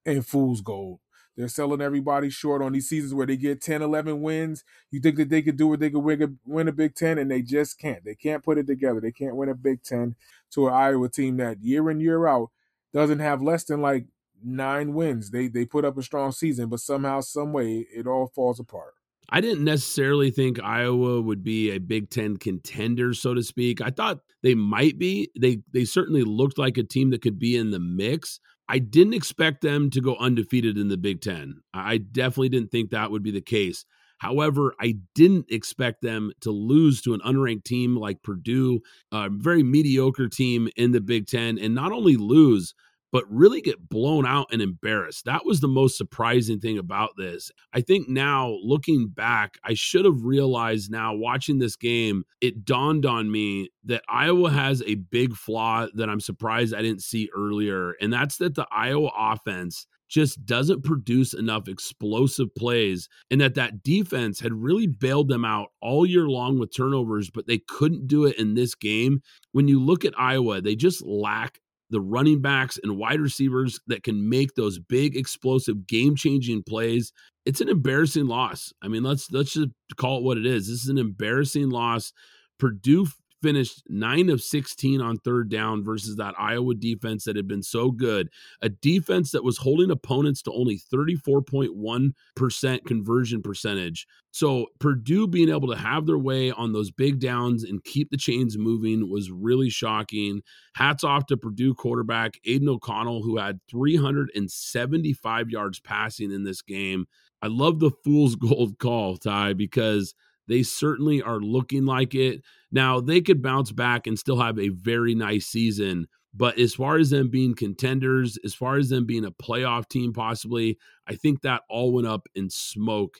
and fool's gold. They're selling everybody short on these seasons where they get 10, 11 wins. You think that they could do it, they could win a, win a Big Ten, and they just can't. They can't put it together. They can't win a Big Ten to an Iowa team that year in, year out doesn't have less than like nine wins. They they put up a strong season, but somehow, some way, it all falls apart. I didn't necessarily think Iowa would be a Big Ten contender, so to speak. I thought they might be. They they certainly looked like a team that could be in the mix. I didn't expect them to go undefeated in the Big Ten. I definitely didn't think that would be the case. However, I didn't expect them to lose to an unranked team like Purdue, a very mediocre team in the Big Ten, and not only lose, but really get blown out and embarrassed. That was the most surprising thing about this. I think now, looking back, I should have realized now watching this game, it dawned on me that Iowa has a big flaw that I'm surprised I didn't see earlier. And that's that the Iowa offense just doesn't produce enough explosive plays and that that defense had really bailed them out all year long with turnovers but they couldn't do it in this game when you look at Iowa they just lack the running backs and wide receivers that can make those big explosive game changing plays it's an embarrassing loss. I mean let's let's just call it what it is. This is an embarrassing loss. Purdue finished 9 of 16 on third down versus that Iowa defense that had been so good. A defense that was holding opponents to only 34.1% conversion percentage. So Purdue being able to have their way on those big downs and keep the chains moving was really shocking. Hats off to Purdue quarterback Aidan O'Connell, who had 375 yards passing in this game. I love the fool's gold call, Ty, because they certainly are looking like it. Now, they could bounce back and still have a very nice season. But as far as them being contenders, as far as them being a playoff team, possibly, I think that all went up in smoke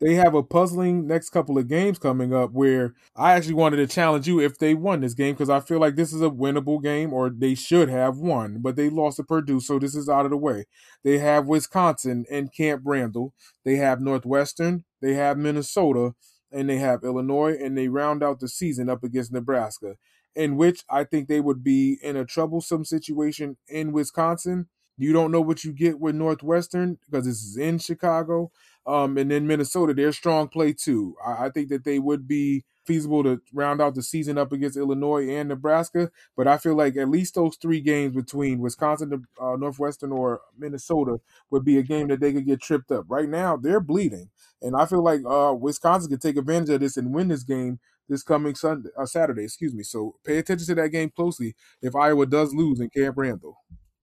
they have a puzzling next couple of games coming up where I actually wanted to challenge you if they won this game because I feel like this is a winnable game or they should have won, but they lost to Purdue, so this is out of the way. They have Wisconsin and Camp Randall. They have Northwestern. They have Minnesota and they have Illinois, and they round out the season up against Nebraska, in which I think they would be in a troublesome situation in Wisconsin. You don't know what you get with Northwestern because this is in Chicago. Um, and then Minnesota, they're strong play too. I, I think that they would be feasible to round out the season up against Illinois and Nebraska. But I feel like at least those three games between Wisconsin, uh, Northwestern, or Minnesota would be a game that they could get tripped up. Right now, they're bleeding, and I feel like uh, Wisconsin could take advantage of this and win this game this coming Sunday, uh, Saturday. Excuse me. So pay attention to that game closely if Iowa does lose in Camp Randall.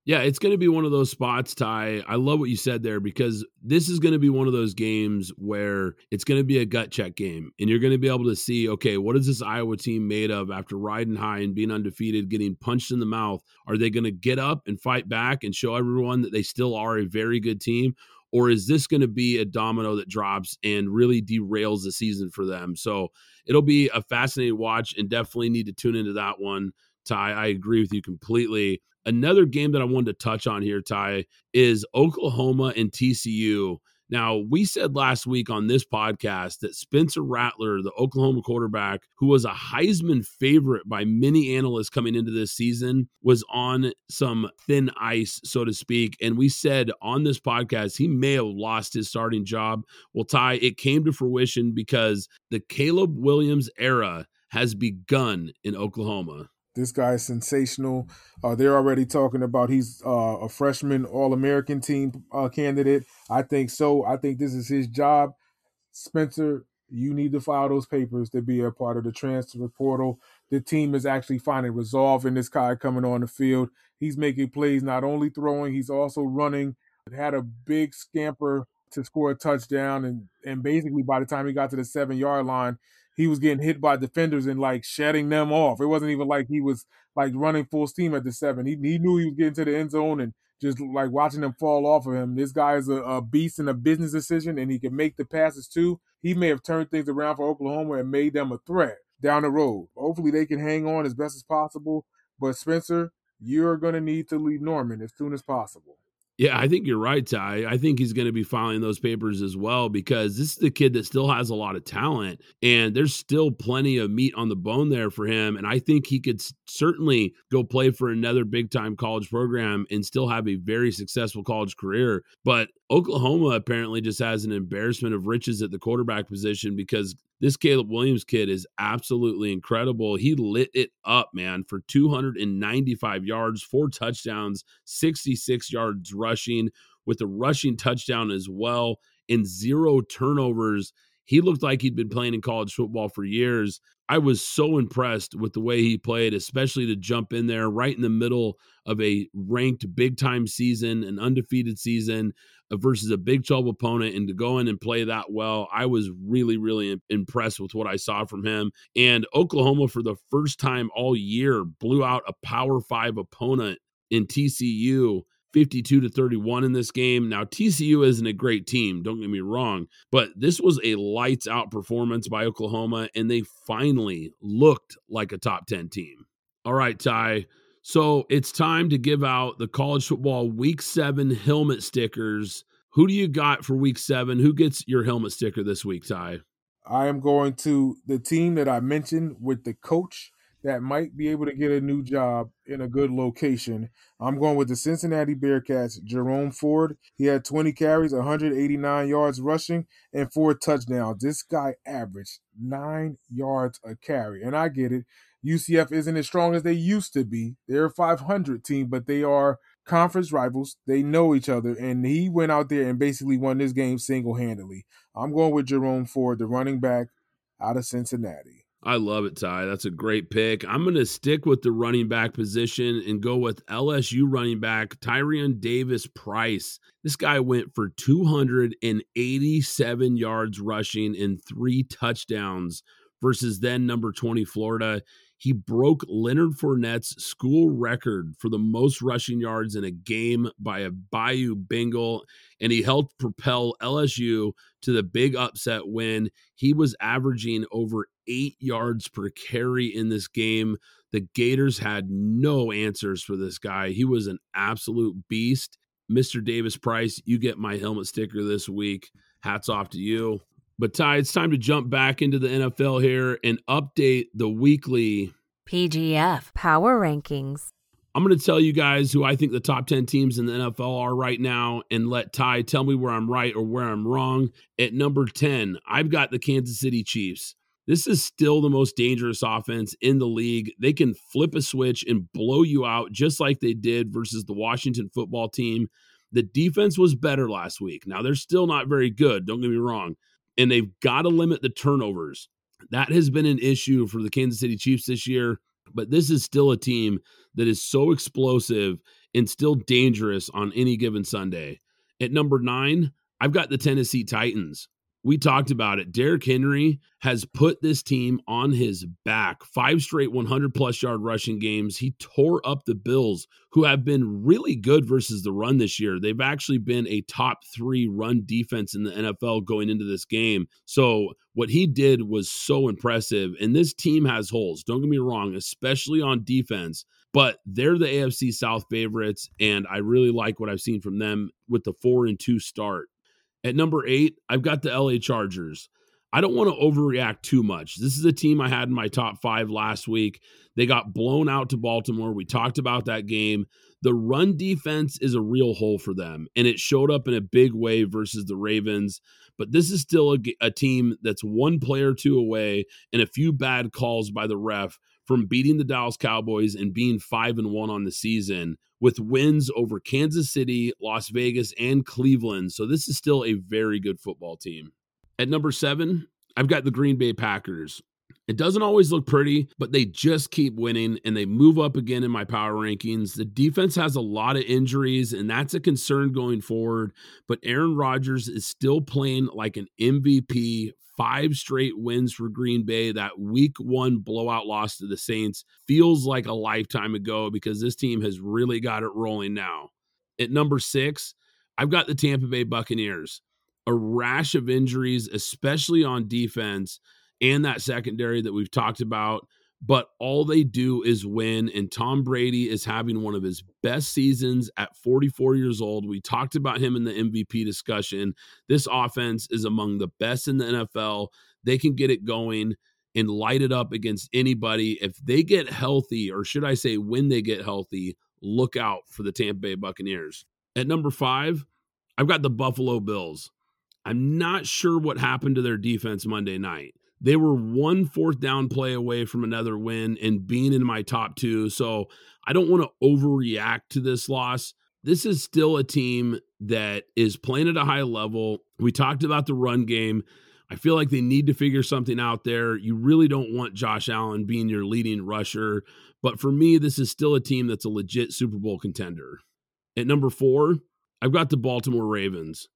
Yeah, it's going to be one of those spots, Ty. I love what you said there because this is going to be one of those games where it's going to be a gut check game. And you're going to be able to see, okay, what is this Iowa team made of after riding high and being undefeated, getting punched in the mouth? Are they going to get up and fight back and show everyone that they still are a very good team? Or is this going to be a domino that drops and really derails the season for them? So it'll be a fascinating watch and definitely need to tune into that one. Ty, I agree with you completely. Another game that I wanted to touch on here, Ty, is Oklahoma and TCU. Now, we said last week on this podcast that Spencer Rattler, the Oklahoma quarterback, who was a Heisman favorite by many analysts coming into this season, was on some thin ice, so to speak. And we said on this podcast he may have lost his starting job. Well, Ty, it came to fruition because the Caleb Williams era has begun in Oklahoma. This guy is sensational. Uh, they're already talking about he's uh, a freshman All American team uh, candidate. I think so. I think this is his job. Spencer, you need to file those papers to be a part of the transfer portal. The team is actually finding resolve in this guy coming on the field. He's making plays, not only throwing, he's also running. Had a big scamper to score a touchdown, and and basically by the time he got to the seven yard line, he was getting hit by defenders and like shedding them off. It wasn't even like he was like running full steam at the seven. He he knew he was getting to the end zone and just like watching them fall off of him. This guy is a, a beast in a business decision and he can make the passes too. He may have turned things around for Oklahoma and made them a threat down the road. Hopefully they can hang on as best as possible. But Spencer, you're going to need to leave Norman as soon as possible. Yeah, I think you're right, Ty. I think he's going to be filing those papers as well because this is the kid that still has a lot of talent and there's still plenty of meat on the bone there for him. And I think he could certainly go play for another big time college program and still have a very successful college career. But Oklahoma apparently just has an embarrassment of riches at the quarterback position because this Caleb Williams kid is absolutely incredible. He lit it up, man, for 295 yards, four touchdowns, 66 yards rushing, with a rushing touchdown as well, and zero turnovers. He looked like he'd been playing in college football for years. I was so impressed with the way he played, especially to jump in there right in the middle of a ranked big time season, an undefeated season versus a Big 12 opponent, and to go in and play that well. I was really, really impressed with what I saw from him. And Oklahoma, for the first time all year, blew out a Power Five opponent in TCU 52 to 31 in this game. Now, TCU isn't a great team, don't get me wrong, but this was a lights out performance by Oklahoma, and they finally looked like a top 10 team. All right, Ty. So it's time to give out the college football week seven helmet stickers. Who do you got for week seven? Who gets your helmet sticker this week, Ty? I am going to the team that I mentioned with the coach that might be able to get a new job in a good location. I'm going with the Cincinnati Bearcats, Jerome Ford. He had 20 carries, 189 yards rushing, and four touchdowns. This guy averaged nine yards a carry. And I get it. UCF isn't as strong as they used to be. They're a 500 team, but they are conference rivals. They know each other. And he went out there and basically won this game single handedly. I'm going with Jerome Ford, the running back out of Cincinnati. I love it, Ty. That's a great pick. I'm going to stick with the running back position and go with LSU running back Tyrion Davis Price. This guy went for 287 yards rushing and three touchdowns versus then number 20 Florida. He broke Leonard Fournette's school record for the most rushing yards in a game by a Bayou Bengal, and he helped propel LSU to the big upset win. He was averaging over eight yards per carry in this game. The Gators had no answers for this guy. He was an absolute beast. Mr. Davis Price, you get my helmet sticker this week. Hats off to you. But Ty, it's time to jump back into the NFL here and update the weekly PGF Power Rankings. I'm going to tell you guys who I think the top 10 teams in the NFL are right now and let Ty tell me where I'm right or where I'm wrong. At number 10, I've got the Kansas City Chiefs. This is still the most dangerous offense in the league. They can flip a switch and blow you out just like they did versus the Washington football team. The defense was better last week. Now, they're still not very good, don't get me wrong and they've got to limit the turnovers. That has been an issue for the Kansas City Chiefs this year, but this is still a team that is so explosive and still dangerous on any given Sunday. At number nine, I've got the Tennessee Titans we talked about it. Derrick Henry has put this team on his back. Five straight 100 plus yard rushing games. He tore up the Bills, who have been really good versus the run this year. They've actually been a top three run defense in the NFL going into this game. So, what he did was so impressive. And this team has holes, don't get me wrong, especially on defense. But they're the AFC South favorites, and I really like what I've seen from them with the four and two start. At number eight, I've got the LA Chargers. I don't want to overreact too much. This is a team I had in my top five last week. They got blown out to Baltimore. We talked about that game. The run defense is a real hole for them, and it showed up in a big way versus the Ravens. But this is still a, a team that's one player two away and a few bad calls by the ref from beating the Dallas Cowboys and being 5 and 1 on the season with wins over Kansas City, Las Vegas and Cleveland. So this is still a very good football team. At number 7, I've got the Green Bay Packers. It doesn't always look pretty, but they just keep winning and they move up again in my power rankings. The defense has a lot of injuries, and that's a concern going forward. But Aaron Rodgers is still playing like an MVP. Five straight wins for Green Bay. That week one blowout loss to the Saints feels like a lifetime ago because this team has really got it rolling now. At number six, I've got the Tampa Bay Buccaneers. A rash of injuries, especially on defense and that secondary that we've talked about. But all they do is win. And Tom Brady is having one of his best seasons at 44 years old. We talked about him in the MVP discussion. This offense is among the best in the NFL. They can get it going and light it up against anybody. If they get healthy, or should I say, when they get healthy, look out for the Tampa Bay Buccaneers. At number five, I've got the Buffalo Bills. I'm not sure what happened to their defense Monday night. They were one fourth down play away from another win and being in my top two. So I don't want to overreact to this loss. This is still a team that is playing at a high level. We talked about the run game. I feel like they need to figure something out there. You really don't want Josh Allen being your leading rusher. But for me, this is still a team that's a legit Super Bowl contender. At number four, I've got the Baltimore Ravens.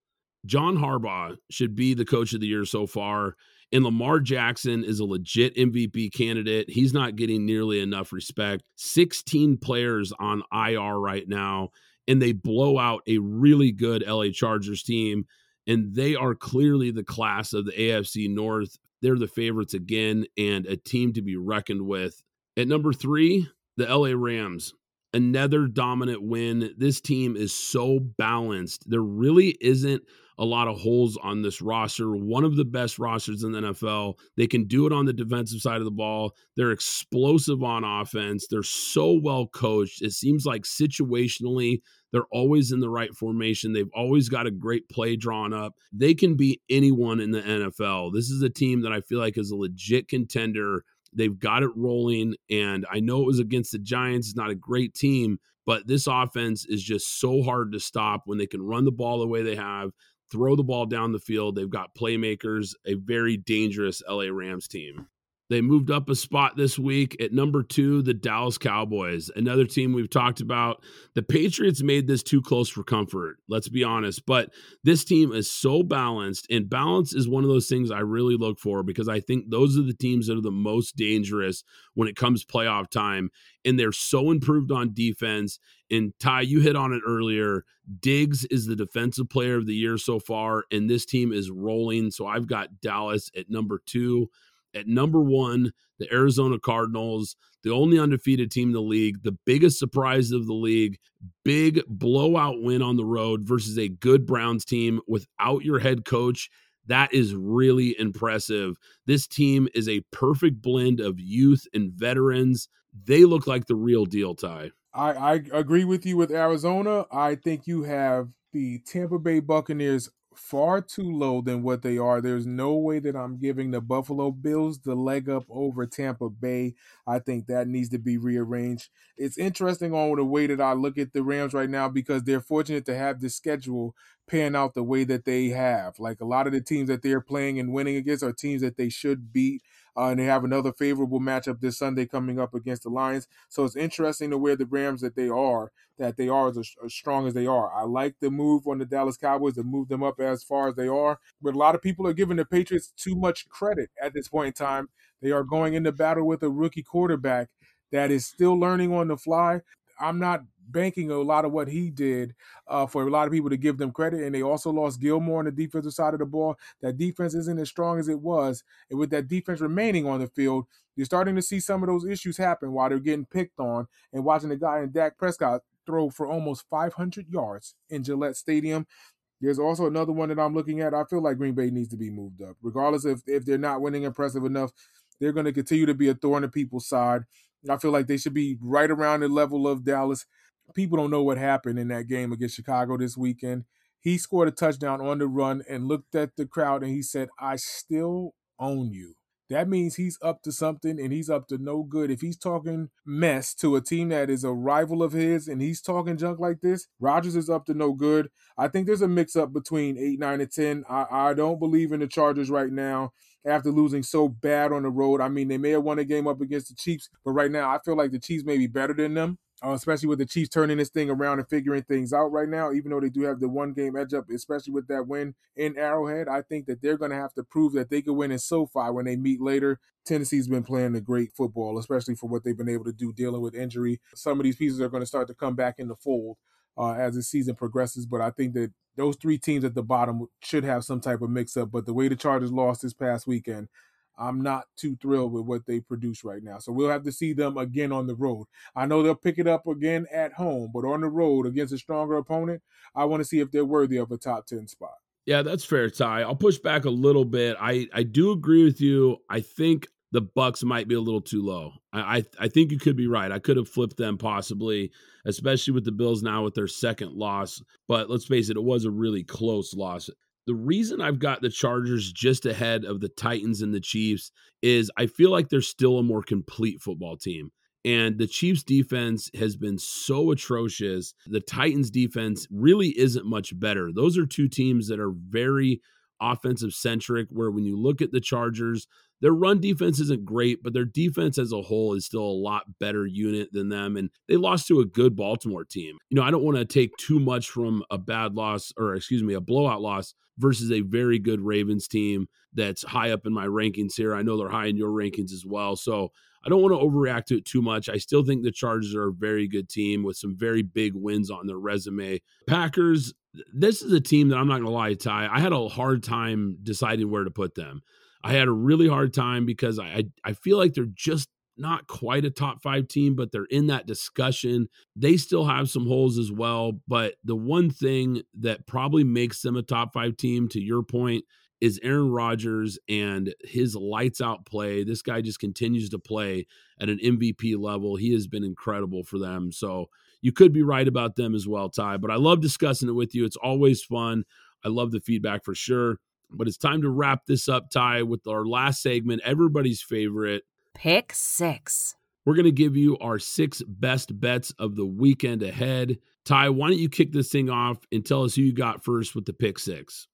John Harbaugh should be the coach of the year so far. And Lamar Jackson is a legit MVP candidate. He's not getting nearly enough respect. 16 players on IR right now, and they blow out a really good LA Chargers team. And they are clearly the class of the AFC North. They're the favorites again, and a team to be reckoned with. At number three, the LA Rams another dominant win. This team is so balanced. There really isn't a lot of holes on this roster. One of the best rosters in the NFL. They can do it on the defensive side of the ball. They're explosive on offense. They're so well coached. It seems like situationally, they're always in the right formation. They've always got a great play drawn up. They can beat anyone in the NFL. This is a team that I feel like is a legit contender. They've got it rolling. And I know it was against the Giants. It's not a great team, but this offense is just so hard to stop when they can run the ball the way they have throw the ball down the field. They've got playmakers, a very dangerous LA Rams team. They moved up a spot this week at number two, the Dallas Cowboys, another team we've talked about. The Patriots made this too close for comfort, let's be honest. But this team is so balanced, and balance is one of those things I really look for because I think those are the teams that are the most dangerous when it comes playoff time. And they're so improved on defense. And Ty, you hit on it earlier. Diggs is the defensive player of the year so far, and this team is rolling. So I've got Dallas at number two. At number one, the Arizona Cardinals, the only undefeated team in the league, the biggest surprise of the league, big blowout win on the road versus a good Browns team without your head coach. That is really impressive. This team is a perfect blend of youth and veterans. They look like the real deal, Ty. I, I agree with you with Arizona. I think you have the Tampa Bay Buccaneers far too low than what they are. There's no way that I'm giving the Buffalo Bills the leg up over Tampa Bay. I think that needs to be rearranged. It's interesting on the way that I look at the Rams right now because they're fortunate to have this schedule pan out the way that they have. Like a lot of the teams that they're playing and winning against are teams that they should beat. Uh, and they have another favorable matchup this Sunday coming up against the Lions. So it's interesting to where the Rams that they are, that they are as, as strong as they are. I like the move on the Dallas Cowboys to move them up as far as they are. But a lot of people are giving the Patriots too much credit at this point in time. They are going into battle with a rookie quarterback that is still learning on the fly. I'm not banking a lot of what he did uh, for a lot of people to give them credit. And they also lost Gilmore on the defensive side of the ball. That defense isn't as strong as it was. And with that defense remaining on the field, you're starting to see some of those issues happen while they're getting picked on and watching the guy in Dak Prescott throw for almost 500 yards in Gillette Stadium. There's also another one that I'm looking at. I feel like Green Bay needs to be moved up, regardless if if they're not winning impressive enough. They're going to continue to be a thorn in people's side. I feel like they should be right around the level of Dallas. People don't know what happened in that game against Chicago this weekend. He scored a touchdown on the run and looked at the crowd and he said, I still own you that means he's up to something and he's up to no good. If he's talking mess to a team that is a rival of his and he's talking junk like this, Rodgers is up to no good. I think there's a mix up between 8, 9, and 10. I, I don't believe in the Chargers right now after losing so bad on the road. I mean, they may have won a game up against the Chiefs, but right now I feel like the Chiefs may be better than them uh, especially with the Chiefs turning this thing around and figuring things out right now, even though they do have the one game edge up, especially with that win in Arrowhead. I think that they're going to have to prove that they can win in SoFi when they meet later. Tennessee's been playing a great football, especially for what they've been able to do dealing with injury. Some of these pieces are going to start to come back in the fold uh, as the season progresses, but I think that those three teams at the bottom should have some type of mix up. But the way the Chargers lost this past weekend, I'm not too thrilled with what they produce right now. So we'll have to see them again on the road. I know they'll pick it up again at home, but on the road against a stronger opponent, I want to see if they're worthy of a top 10 spot. Yeah, that's fair, Ty. I'll push back a little bit. I, I do agree with you. I think the Bucs might be a little too low. I, I, I think you could be right. I could have flipped them possibly, especially with the Bills now with their second loss. But let's face it, it was a really close loss. The reason I've got the Chargers just ahead of the Titans and the Chiefs is I feel like they're still a more complete football team. And the Chiefs defense has been so atrocious. The Titans defense really isn't much better. Those are two teams that are very offensive centric, where when you look at the Chargers, their run defense isn't great, but their defense as a whole is still a lot better unit than them. And they lost to a good Baltimore team. You know, I don't want to take too much from a bad loss or, excuse me, a blowout loss versus a very good Ravens team that's high up in my rankings here. I know they're high in your rankings as well. So I don't want to overreact to it too much. I still think the Chargers are a very good team with some very big wins on their resume. Packers, this is a team that I'm not going to lie, Ty. I had a hard time deciding where to put them. I had a really hard time because I, I feel like they're just not quite a top five team, but they're in that discussion. They still have some holes as well. But the one thing that probably makes them a top five team, to your point, is Aaron Rodgers and his lights out play. This guy just continues to play at an MVP level. He has been incredible for them. So you could be right about them as well, Ty. But I love discussing it with you. It's always fun. I love the feedback for sure. But it's time to wrap this up, Ty, with our last segment, everybody's favorite Pick Six. We're going to give you our six best bets of the weekend ahead. Ty, why don't you kick this thing off and tell us who you got first with the pick six?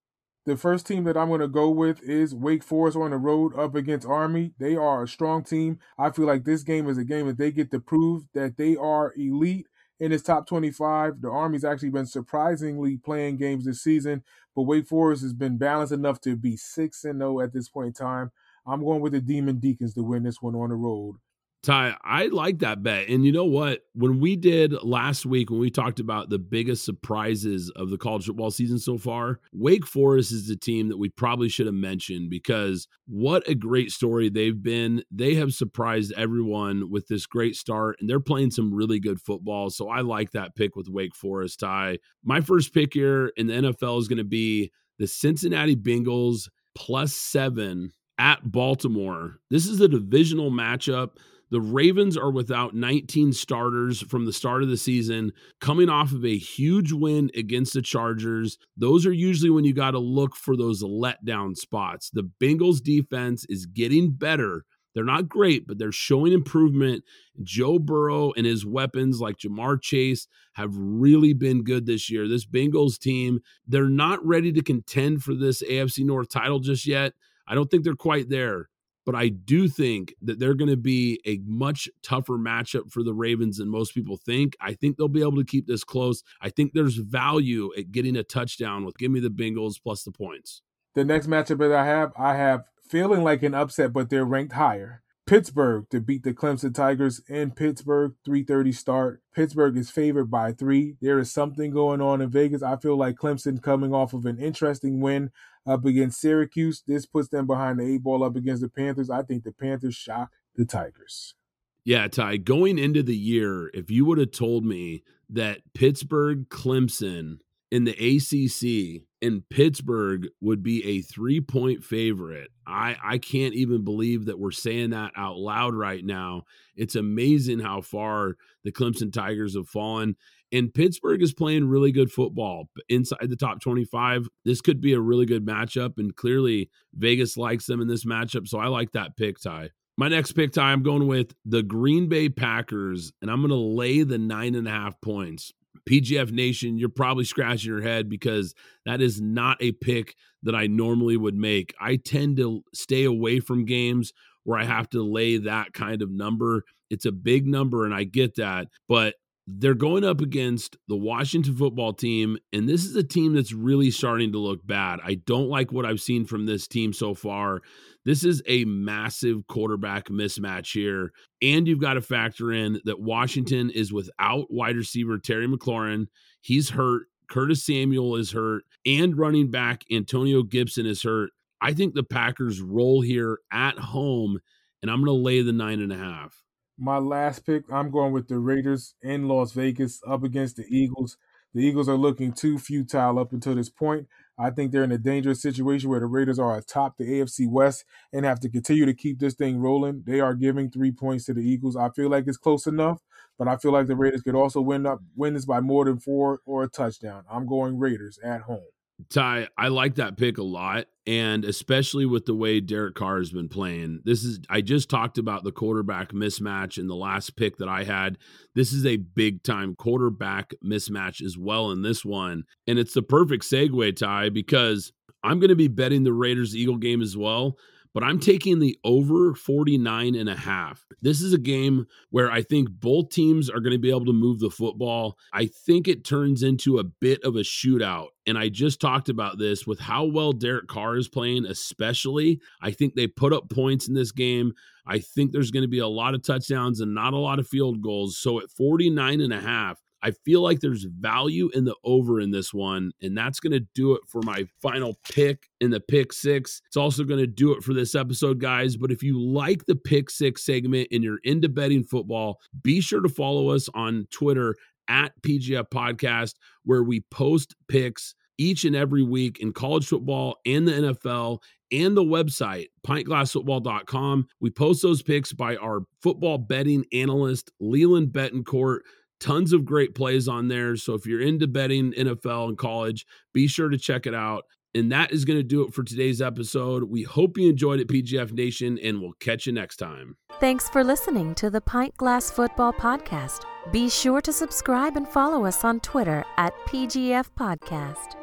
The first team that I'm going to go with is Wake Forest on the road up against Army. They are a strong team. I feel like this game is a game that they get to prove that they are elite in his top 25. The Army's actually been surprisingly playing games this season, but Wake Forest has been balanced enough to be 6 and 0 at this point in time. I'm going with the Demon Deacons to win this one on the road. Ty, I like that bet. And you know what? When we did last week, when we talked about the biggest surprises of the college football season so far, Wake Forest is the team that we probably should have mentioned because what a great story they've been. They have surprised everyone with this great start, and they're playing some really good football. So I like that pick with Wake Forest, Ty. My first pick here in the NFL is going to be the Cincinnati Bengals plus seven at Baltimore. This is a divisional matchup. The Ravens are without 19 starters from the start of the season, coming off of a huge win against the Chargers. Those are usually when you got to look for those letdown spots. The Bengals defense is getting better. They're not great, but they're showing improvement. Joe Burrow and his weapons like Ja'Marr Chase have really been good this year. This Bengals team, they're not ready to contend for this AFC North title just yet. I don't think they're quite there but I do think that they're going to be a much tougher matchup for the Ravens than most people think. I think they'll be able to keep this close. I think there's value at getting a touchdown with give me the Bengals plus the points. The next matchup that I have, I have feeling like an upset, but they're ranked higher. Pittsburgh to beat the Clemson Tigers in Pittsburgh, 3:30 start. Pittsburgh is favored by 3. There is something going on in Vegas. I feel like Clemson coming off of an interesting win up against Syracuse. This puts them behind the 8 ball up against the Panthers. I think the Panthers shock the Tigers. Yeah, Ty, going into the year, if you would have told me that Pittsburgh Clemson in the ACC and Pittsburgh would be a three point favorite. I, I can't even believe that we're saying that out loud right now. It's amazing how far the Clemson Tigers have fallen. And Pittsburgh is playing really good football inside the top 25. This could be a really good matchup. And clearly, Vegas likes them in this matchup. So I like that pick, Ty. My next pick, Ty, I'm going with the Green Bay Packers, and I'm going to lay the nine and a half points. PGF Nation, you're probably scratching your head because that is not a pick that I normally would make. I tend to stay away from games where I have to lay that kind of number. It's a big number, and I get that. But they're going up against the Washington football team, and this is a team that's really starting to look bad. I don't like what I've seen from this team so far. This is a massive quarterback mismatch here. And you've got to factor in that Washington is without wide receiver Terry McLaurin. He's hurt. Curtis Samuel is hurt. And running back Antonio Gibson is hurt. I think the Packers roll here at home, and I'm going to lay the nine and a half. My last pick, I'm going with the Raiders in Las Vegas up against the Eagles. The Eagles are looking too futile up until this point. I think they're in a dangerous situation where the Raiders are atop the AFC West and have to continue to keep this thing rolling. They are giving three points to the Eagles. I feel like it's close enough, but I feel like the Raiders could also win up win this by more than four or a touchdown. I'm going Raiders at home. Ty, I like that pick a lot. And especially with the way Derek Carr has been playing. This is, I just talked about the quarterback mismatch in the last pick that I had. This is a big time quarterback mismatch as well in this one. And it's the perfect segue, Ty, because I'm going to be betting the Raiders Eagle game as well but I'm taking the over 49 and a half. This is a game where I think both teams are going to be able to move the football. I think it turns into a bit of a shootout. And I just talked about this with how well Derek Carr is playing, especially. I think they put up points in this game. I think there's going to be a lot of touchdowns and not a lot of field goals. So at 49 and a half, I feel like there's value in the over in this one, and that's going to do it for my final pick in the pick six. It's also going to do it for this episode, guys. But if you like the pick six segment and you're into betting football, be sure to follow us on Twitter at PGF Podcast, where we post picks each and every week in college football and the NFL and the website, pintglassfootball.com. We post those picks by our football betting analyst, Leland Betancourt. Tons of great plays on there. So if you're into betting NFL and college, be sure to check it out. And that is going to do it for today's episode. We hope you enjoyed it, PGF Nation, and we'll catch you next time. Thanks for listening to the Pint Glass Football Podcast. Be sure to subscribe and follow us on Twitter at PGF Podcast.